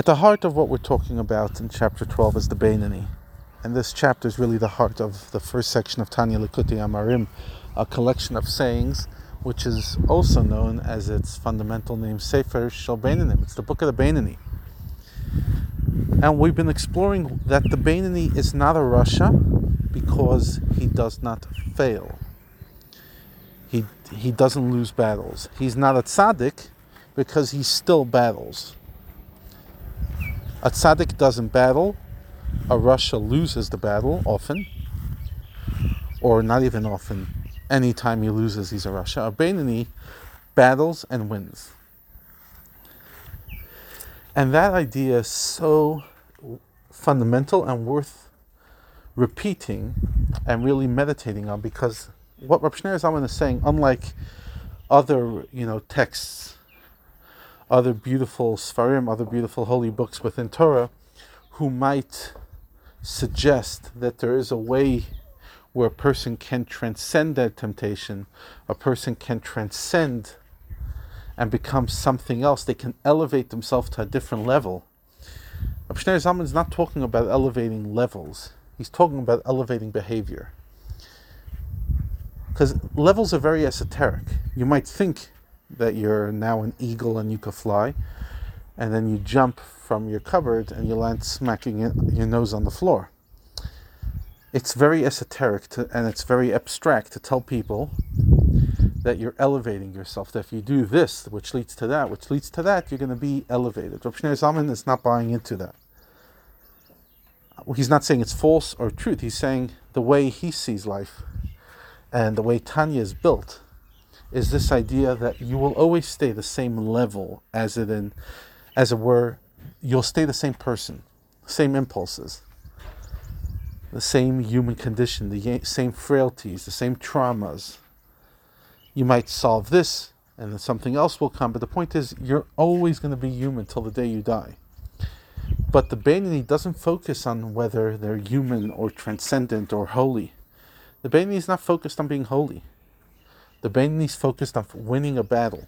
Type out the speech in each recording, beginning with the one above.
At the heart of what we're talking about in chapter 12 is the Beinani. And this chapter is really the heart of the first section of Tanya Likutei Amarim, a collection of sayings, which is also known as its fundamental name, Sefer Shel Beinanim. It's the book of the Beinani. And we've been exploring that the Beinani is not a Rasha because he does not fail. He, he doesn't lose battles. He's not a tzaddik because he still battles. A tzaddik doesn't battle. A Rasha loses the battle often, or not even often. Anytime he loses, he's a Rasha. A Beinani battles and wins. And that idea is so fundamental and worth repeating and really meditating on because what Rav Shneur Zalman is saying, unlike other you know texts, other beautiful Sfarim, other beautiful holy books within Torah, who might suggest that there is a way where a person can transcend that temptation, a person can transcend and become something else. They can elevate themselves to a different level. Rav Shneur Zalman is not talking about elevating levels. He's talking about elevating behavior. Because levels are very esoteric. You might think that you're now an eagle and you can fly, and then you jump from your cupboard and you land smacking your nose on the floor. It's very esoteric to, and it's very abstract to tell people that you're elevating yourself. That if you do this, which leads to that, which leads to that, you're going to be elevated. Rav Shneur Zalman is not buying into that. He's not saying it's false or truth. He's saying the way he sees life and the way Tanya is built is this idea that you will always stay the same level as it in, as it were, you'll stay the same person, same impulses, the same human condition, the same frailties, the same traumas, you might solve this and then something else will come. But the point is, you're always going to be human till the day you die. But the Beinani doesn't focus on whether they're human or transcendent or holy. The Beinani is not focused on being holy. The Beinani is focused on winning a battle,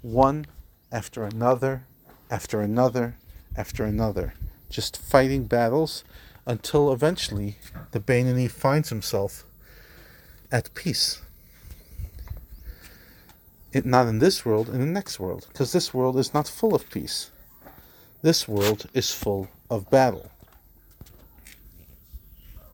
one after another, after another, after another, just fighting battles until eventually the Beinani finds himself at peace it, not in this world, in the next world, because this world is not full of peace. This world is full of battle.